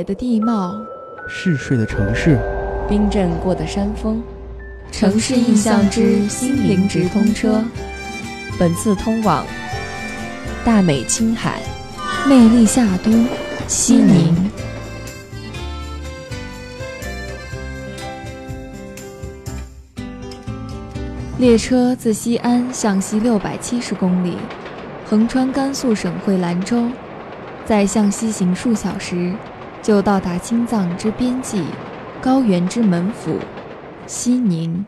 野的地貌，嗜睡的城市，冰镇过的山峰，城市印象之心灵直通车。本次通往大美青海、魅力夏都、西宁。列车自西安向西六百七十公里，横穿甘肃省会兰州，再向西行数小时，就到达青藏之边际，高原之门府，西宁。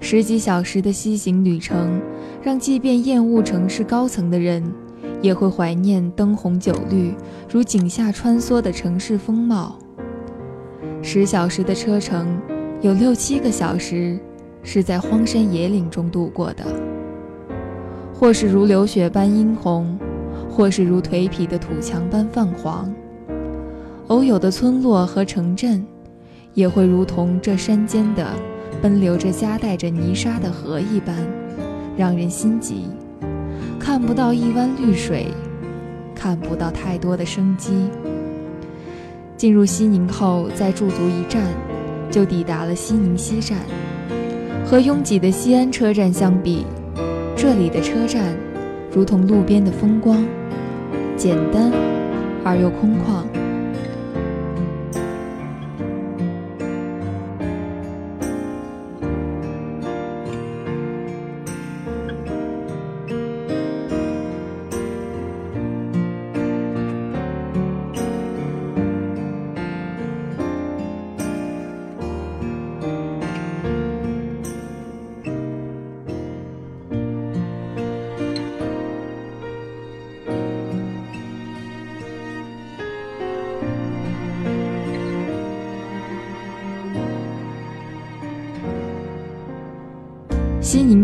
十几小时的西行旅程，让即便厌恶城市高层的人，也会怀念灯红酒绿、如井下穿梭的城市风貌。十小时的车程，有六七个小时是在荒山野岭中度过的，或是如流血般殷红，或是如颓圮的土墙般泛黄。偶有的村落和城镇，也会如同这山间的。奔流着夹带着泥沙的河一般，让人心急。看不到一湾绿水，看不到太多的生机。进入西宁后，再驻足一站，就抵达了西宁西站。和拥挤的西安车站相比，这里的车站如同路边的风光，简单而又空旷。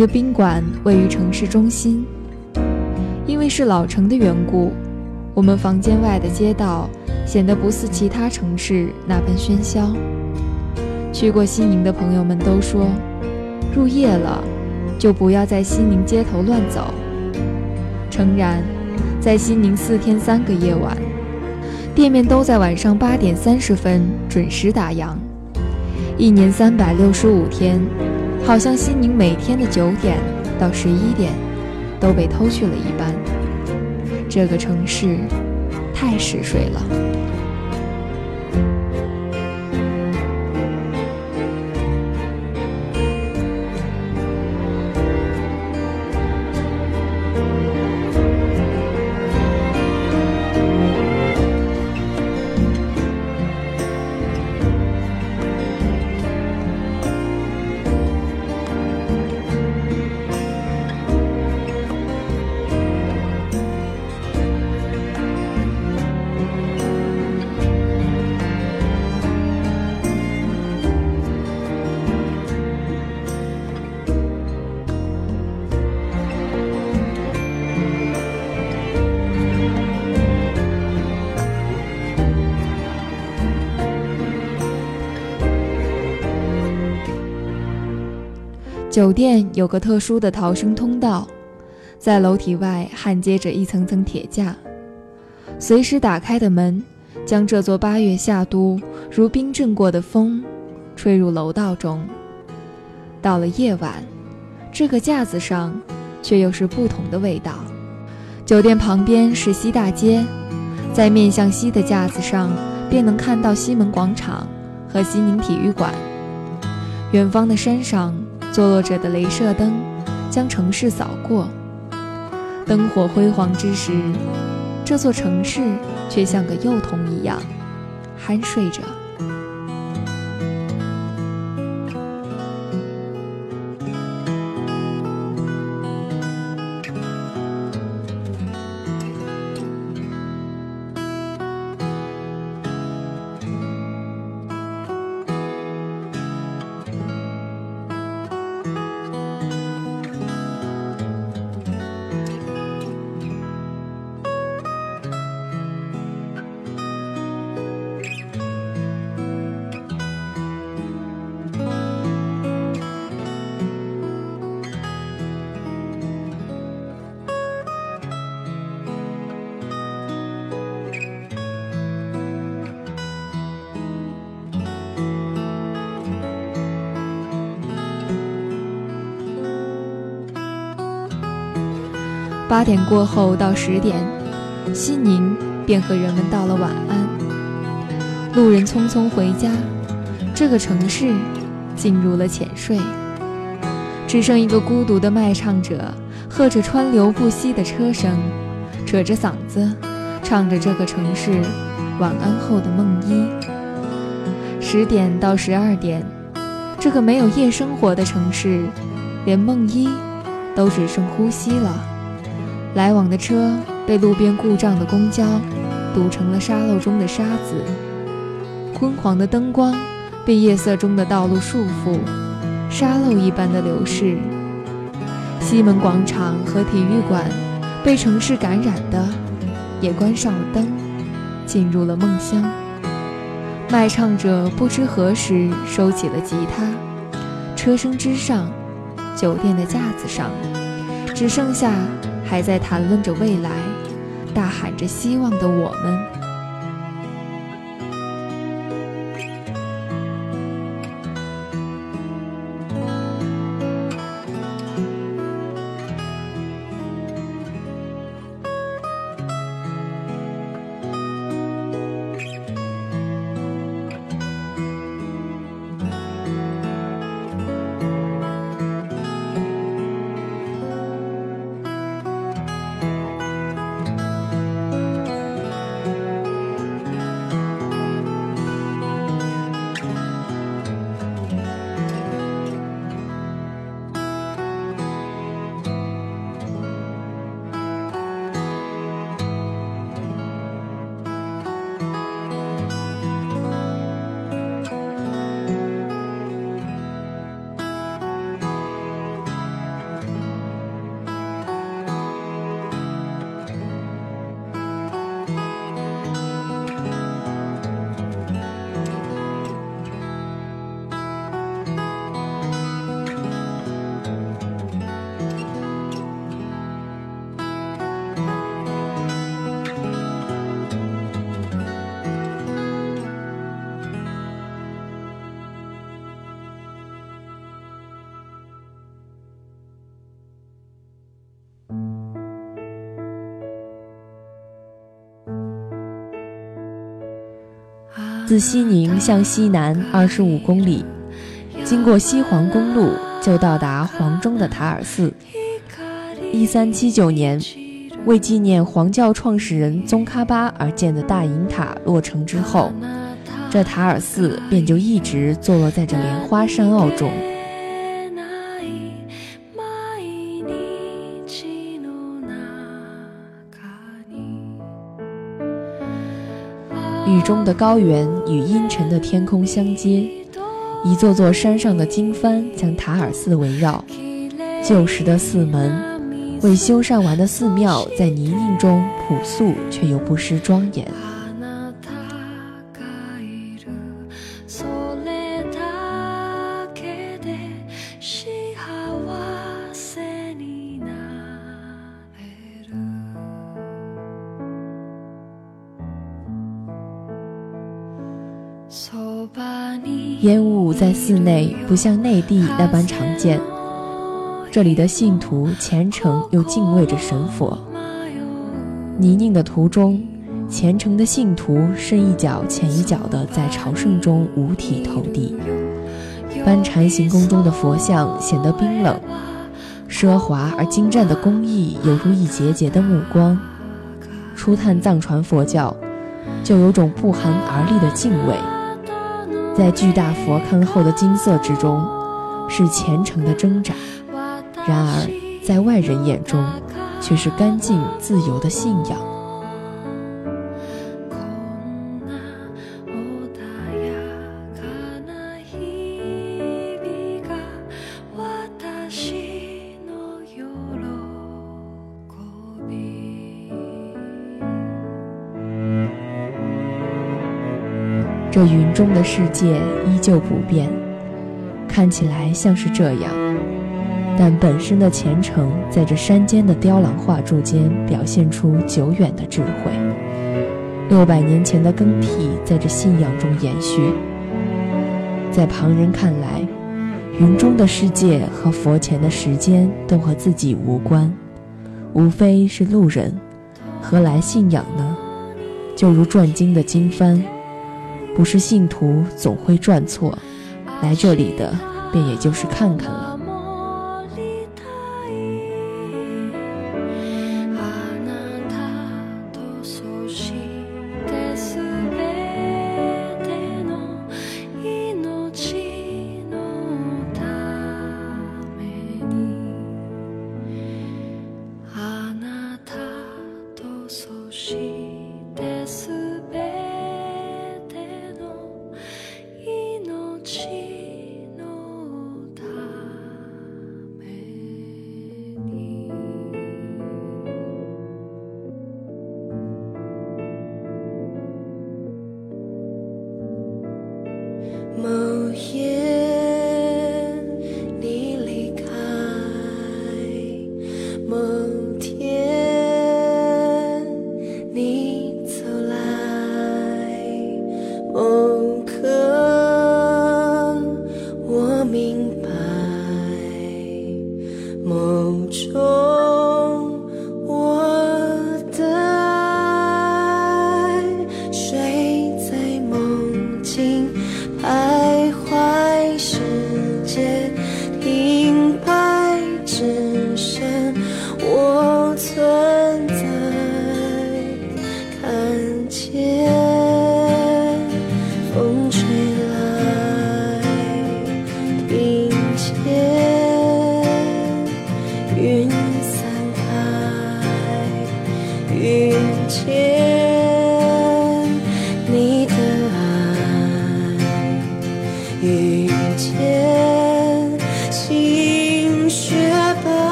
的宾馆位于城市中心，因为是老城的缘故，我们房间外的街道显得不似其他城市那般喧嚣。去过西宁的朋友们都说，入夜了就不要在西宁街头乱走。诚然，在西宁四天三个夜晚，店面都在晚上八点三十分准时打烊，一年三百六十五天。好像西宁每天的九点到十一点都被偷去了一般，这个城市太嗜睡了。酒店有个特殊的逃生通道，在楼体外焊接着一层层铁架，随时打开的门将这座八月夏都如冰镇过的风吹入楼道中。到了夜晚，这个架子上却又是不同的味道。酒店旁边是西大街，在面向西的架子上便能看到西门广场和西宁体育馆，远方的山上。坐落着的镭射灯，将城市扫过。灯火辉煌之时，这座城市却像个幼童一样，酣睡着。八点过后到十点，西宁便和人们道了晚安。路人匆匆回家，这个城市进入了浅睡，只剩一个孤独的卖唱者，喝着川流不息的车声，扯着嗓子唱着这个城市晚安后的梦呓。十点到十二点，这个没有夜生活的城市，连梦呓都只剩呼吸了。来往的车被路边故障的公交堵成了沙漏中的沙子。昏黄的灯光被夜色中的道路束缚，沙漏一般的流逝。西门广场和体育馆被城市感染的，也关上了灯，进入了梦乡。卖唱者不知何时收起了吉他，车身之上，酒店的架子上，只剩下还在谈论着未来，大喊着希望的我们。自西宁向西南二十五公里，经过西黄公路就到达黄忠的塔尔寺。一三七九年，为纪念黄教创始人宗喀巴而建的大银塔落成之后，这塔尔寺便就一直坐落在这莲花山坳中。中的高原与阴沉的天空相接，一座座山上的经幡将塔尔寺围绕。旧时的寺门，未修缮完的寺庙，在泥泞中朴素却又不失庄严。在寺内不像内地那般常见，这里的信徒虔诚又敬畏着神佛。泥泞的途中，虔诚的信徒深一脚浅一脚的在朝圣中五体投地。班禅行宫中的佛像显得冰冷，奢华而精湛的工艺犹如一节节的目光。初探藏传佛教，就有种不寒而栗的敬畏。在巨大佛龛后的金色之中，是虔诚的挣扎；然而，在外人眼中，却是干净自由的信仰。这云中的世界依旧不变，看起来像是这样，但本身的虔诚在这山间的雕栏画柱间表现出久远的智慧。六百年前的更替在这信仰中延续。在旁人看来，云中的世界和佛前的时间都和自己无关，无非是路人，何来信仰呢？就如转经的经幡，不是信徒总会转错，来这里的便也就是看看了。白梦中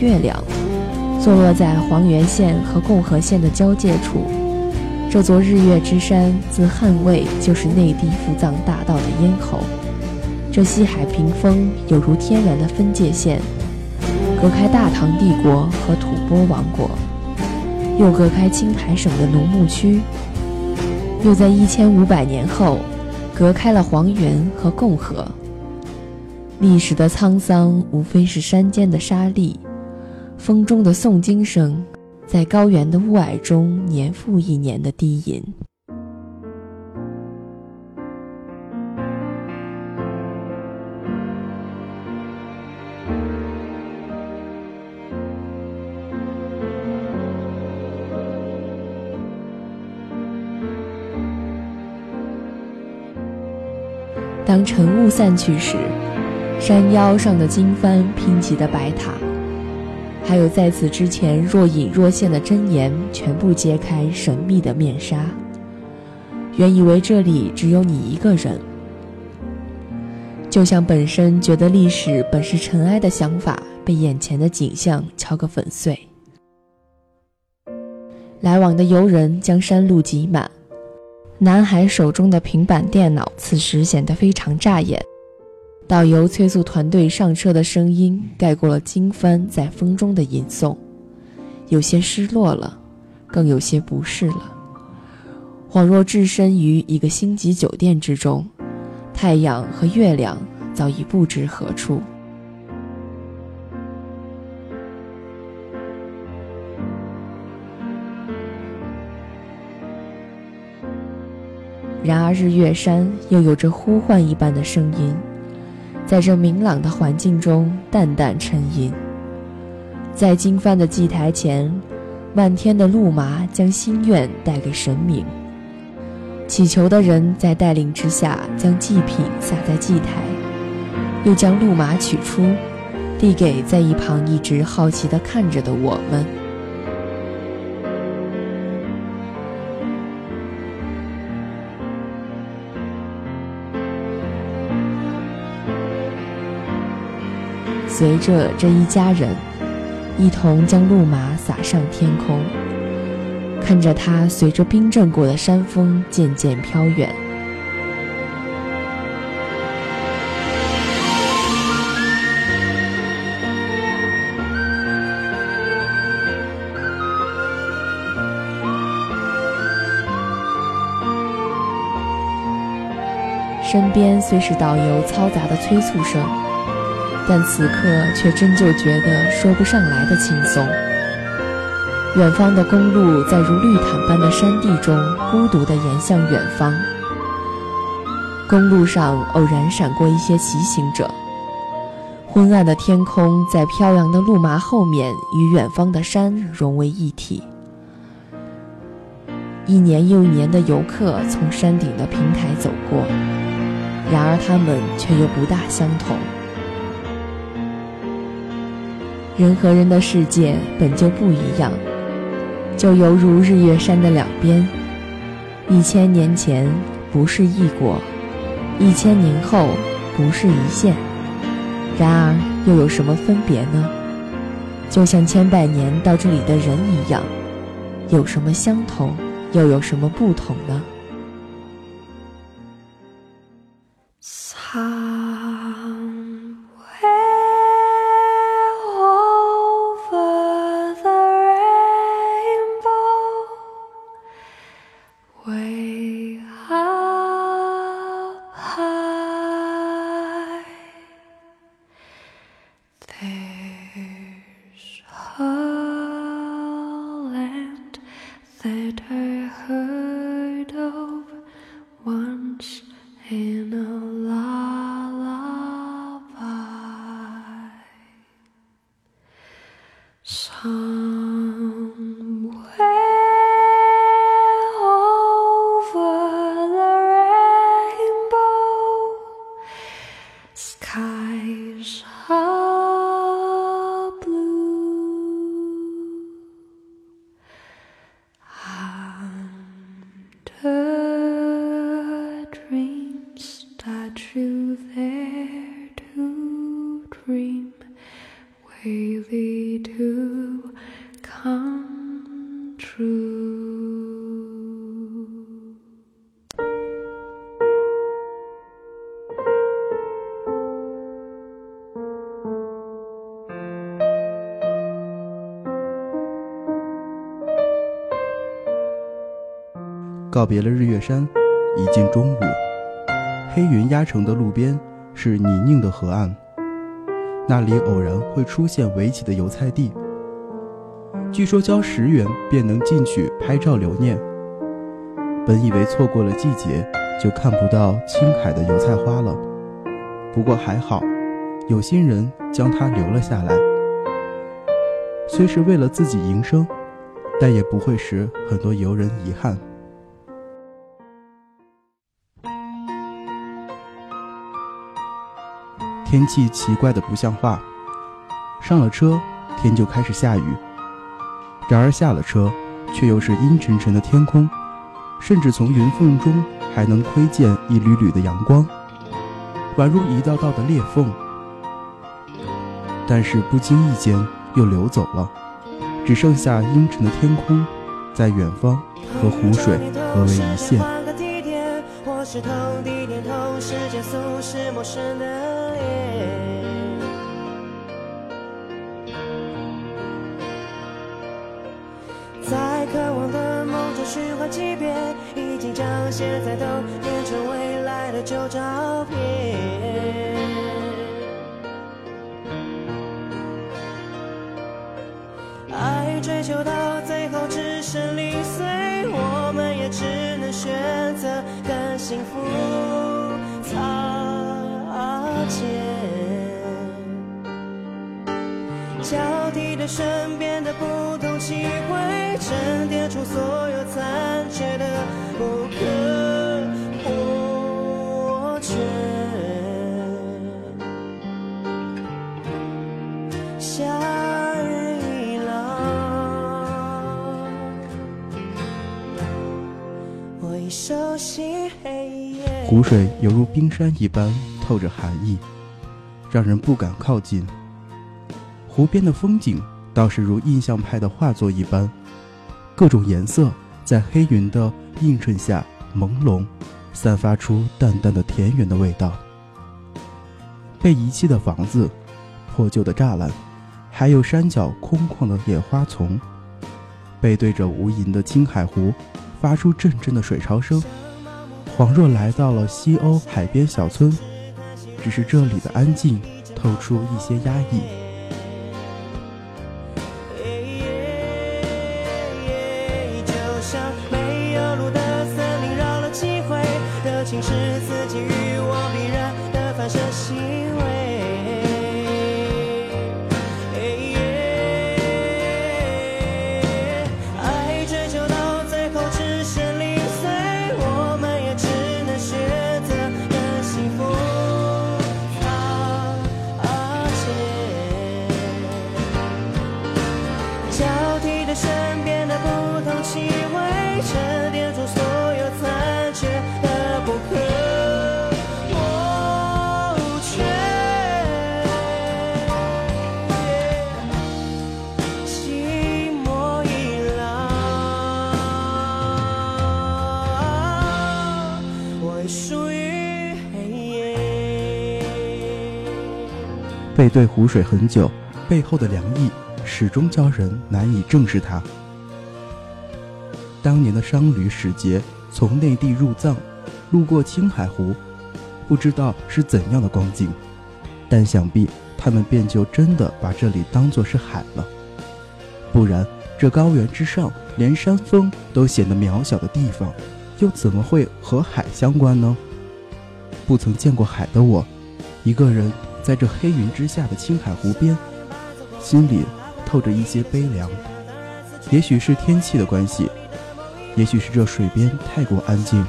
月亮，坐落在黄原县和共和县的交界处。这座日月之山，自汉魏就是内地赴藏大道的咽喉。这西海屏风有如天然的分界线，隔开大唐帝国和吐蕃王国，又隔开青海省的农牧区，又在一千五百年后，隔开了黄原和共和。历史的沧桑，无非是山间的沙砾，风中的诵经声，在高原的雾霭中年复一年的低吟。当晨雾散去时。山腰上的经幡拼起的白塔，还有在此之前若隐若现的真言，全部揭开神秘的面纱。原以为这里只有你一个人，就像本身觉得历史本是尘埃的想法，被眼前的景象敲个粉碎。来往的游人将山路挤满，男孩手中的平板电脑此时显得非常扎眼。导游催促团队上车的声音盖过了经幡在风中的吟诵，有些失落了，更有些不适了，恍若置身于一个星级酒店之中，太阳和月亮早已不知何处。然而日月山又有着呼唤一般的声音。在这明朗的环境中，淡淡沉吟。在经幡的祭台前，漫天的路麻将心愿带给神明，祈求的人在带领之下，将祭品撒在祭台，又将路麻取出，递给在一旁一直好奇地看着的我们。随着这一家人一同将鹿马撒上天空，看着它随着冰镇过的山峰渐渐飘远。身边虽是导游嘈杂的催促声。但此刻却真就觉得说不上来的轻松。远方的公路在如绿毯般的山地中孤独地延向远方。公路上偶然闪过一些骑行者。昏暗的天空在飘扬的路麻后面与远方的山融为一体。一年又一年的游客从山顶的平台走过，然而他们却又不大相同。人和人的世界本就不一样，就犹如日月山的两边，一千年前不是一国，一千年后不是一线。然而又有什么分别呢？就像千百年到这里的人一样，有什么相同，又有什么不同呢？へえ告别了日月山，已近中午。黑云压城的路边是泥泞的河岸，那里偶然会出现围起的油菜地。据说交十元便能进去拍照留念。本以为错过了季节就看不到青海的油菜花了，不过还好，有心人将它留了下来。虽是为了自己营生，但也不会使很多游人遗憾。天气奇怪的不像话，上了车天就开始下雨，然而下了车却又是阴沉沉的天空，甚至从云缝中还能窥见一缕缕的阳光，宛如一道道的裂缝。但是不经意间又流走了，只剩下阴沉的天空，在远方和湖水合为一线。在渴望的梦中循环几遍，已经将现在都变成未来的旧照片。爱追求到最后只剩零碎，我们也只能选择跟幸福交替着身边的不同机会，沉淀出所有残缺的不可或缺。夏日已冷，我已熟悉黑夜。湖水犹如冰山一般透着寒意，让人不敢靠近。湖边的风景倒是如印象派的画作一般，各种颜色在黑云的映衬下朦胧，散发出淡淡的田园的味道。被遗弃的房子、破旧的栅栏，还有山脚空旷的野花丛，背对着无垠的青海湖，发出阵阵的水潮声。恍若来到了西欧海边小村，只是这里的安静透出一些压抑。自己欲望必然的反射行为。背对湖水很久，背后的凉意始终叫人难以正视它。当年的商旅使节从内地入藏，路过青海湖，不知道是怎样的光景，但想必他们便就真的把这里当作是海了。不然，这高原之上连山峰都显得渺小的地方，又怎么会和海相关呢？不曾见过海的我，一个人在这黑云之下的青海湖边，心里透着一些悲凉。也许是天气的关系，也许是这水边太过安静。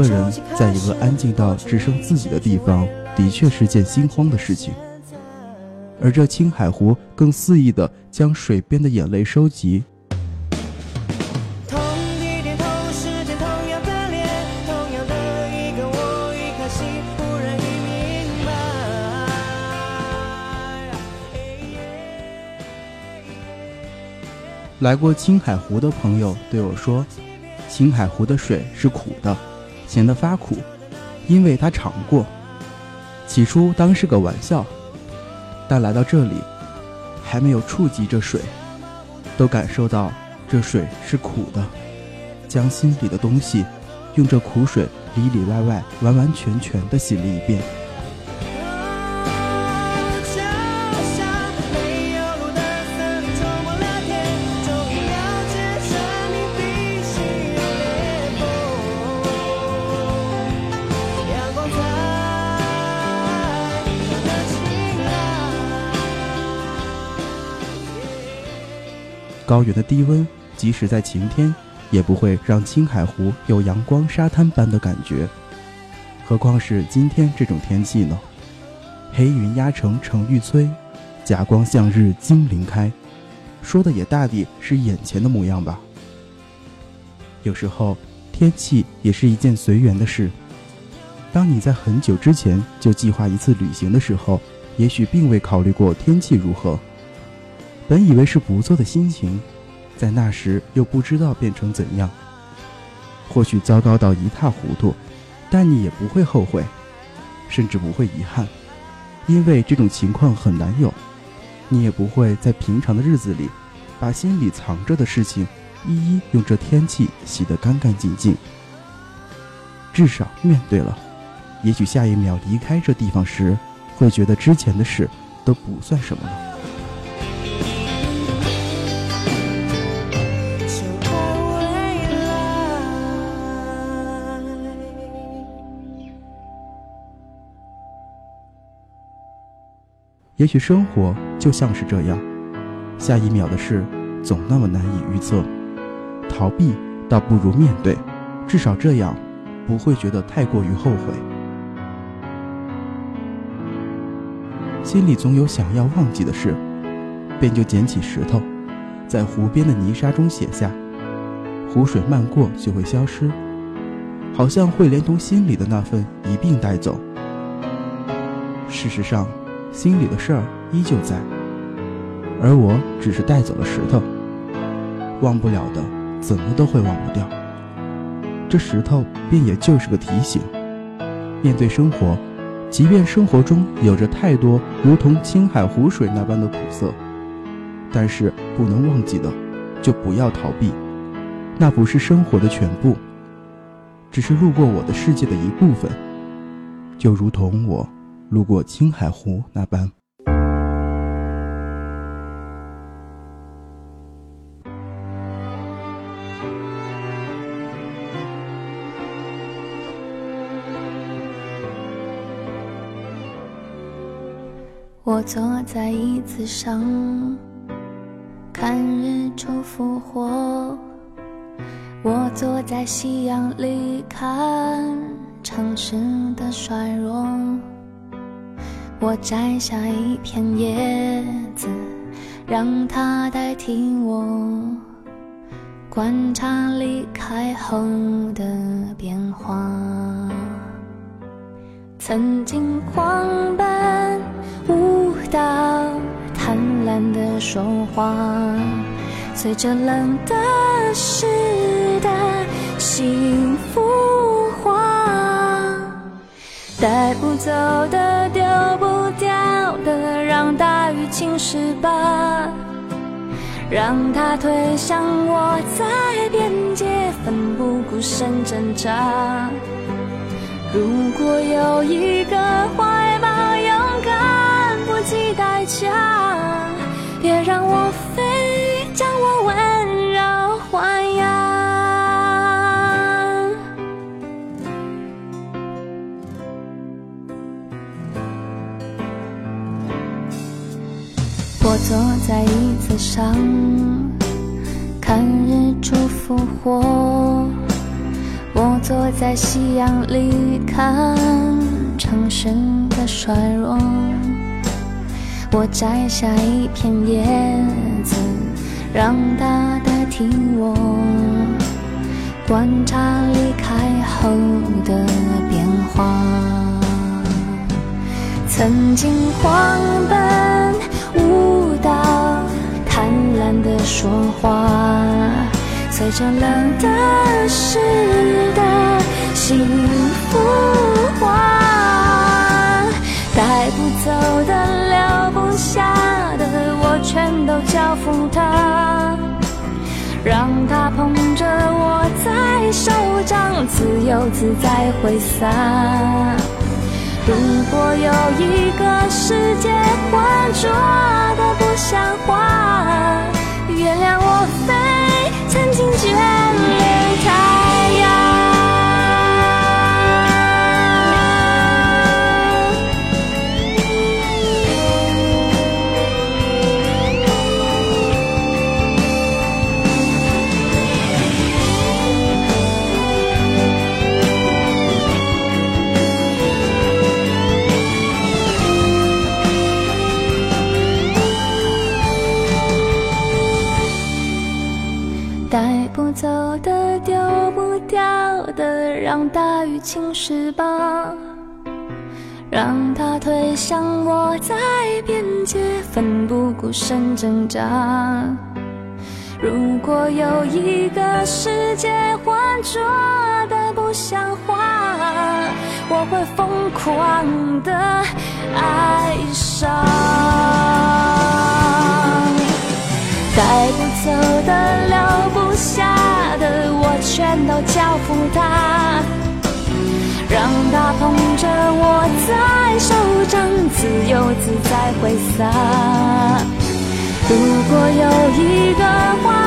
个人在一个安静到只剩自己的地方，的确是件心慌的事情。而这青海湖更肆意地将水边的眼泪收集，来过青海湖的朋友对我说，青海湖的水是苦的，咸得发苦，因为他尝过。起初当是个玩笑，但来到这里，还没有触及这水，都感受到这水是苦的，将心里的东西，用这苦水里里外外、完完全全的洗了一遍。高原的低温，即使在晴天，也不会让青海湖有阳光沙滩般的感觉。何况是今天这种天气呢？黑云压城城欲摧，甲光向日金鳞开，说的也大抵是眼前的模样吧。有时候，天气也是一件随缘的事。当你在很久之前就计划一次旅行的时候，也许并未考虑过天气如何。本以为是不错的心情，在那时又不知道变成怎样。或许糟糕到一塌糊涂，但你也不会后悔，甚至不会遗憾，因为这种情况很难有。你也不会在平常的日子里，把心里藏着的事情，一一用这天气洗得干干净净。至少面对了，也许下一秒离开这地方时，会觉得之前的事都不算什么了。也许生活就像是这样，下一秒的事总那么难以预测，逃避倒不如面对，至少这样不会觉得太过于后悔。心里总有想要忘记的事，便就捡起石头，在湖边的泥沙中写下。湖水漫过就会消失，好像会连同心里的那份一并带走。事实上，心里的事儿依旧在，而我只是带走了石头。忘不了的，怎么都会忘不掉。这石头便也就是个提醒：面对生活，即便生活中有着太多如同青海湖水那般的苦涩，但是不能忘记的，就不要逃避。那不是生活的全部，只是路过我的世界的一部分，就如同我路过青海湖那般。我坐在椅子上，看日出复活。我坐在夕阳里看城市的衰弱，我摘下一片叶子，让它代替我观察离开后的变化。曾经狂奔舞蹈，贪婪的说话。随着冷的时的幸福化，带不走的、丢不，大雨侵蚀吧，让它推向我在边界，奋不顾身挣扎。如果有一个怀抱，勇敢不计代价，别让我飞。在椅子上，看日出复活。我坐在夕阳里，看城市的衰弱。我摘下一片叶子。让它代替我观察离开后的变化。曾经狂奔舞蹈，的说话，随着冷的湿的幸福化，带不走的，留不下的，我。全都交付他，让他捧着我在手掌，自由自在挥洒。如果有一个世界浑浊的不像话，原谅我飞，曾经眷恋。不顾身挣扎。如果有一个世界浑浊的不像话，我会疯狂的爱上，带不走的留不下。的我全都交付他，让它捧着我在手掌，自由自在挥洒。如果有一个花。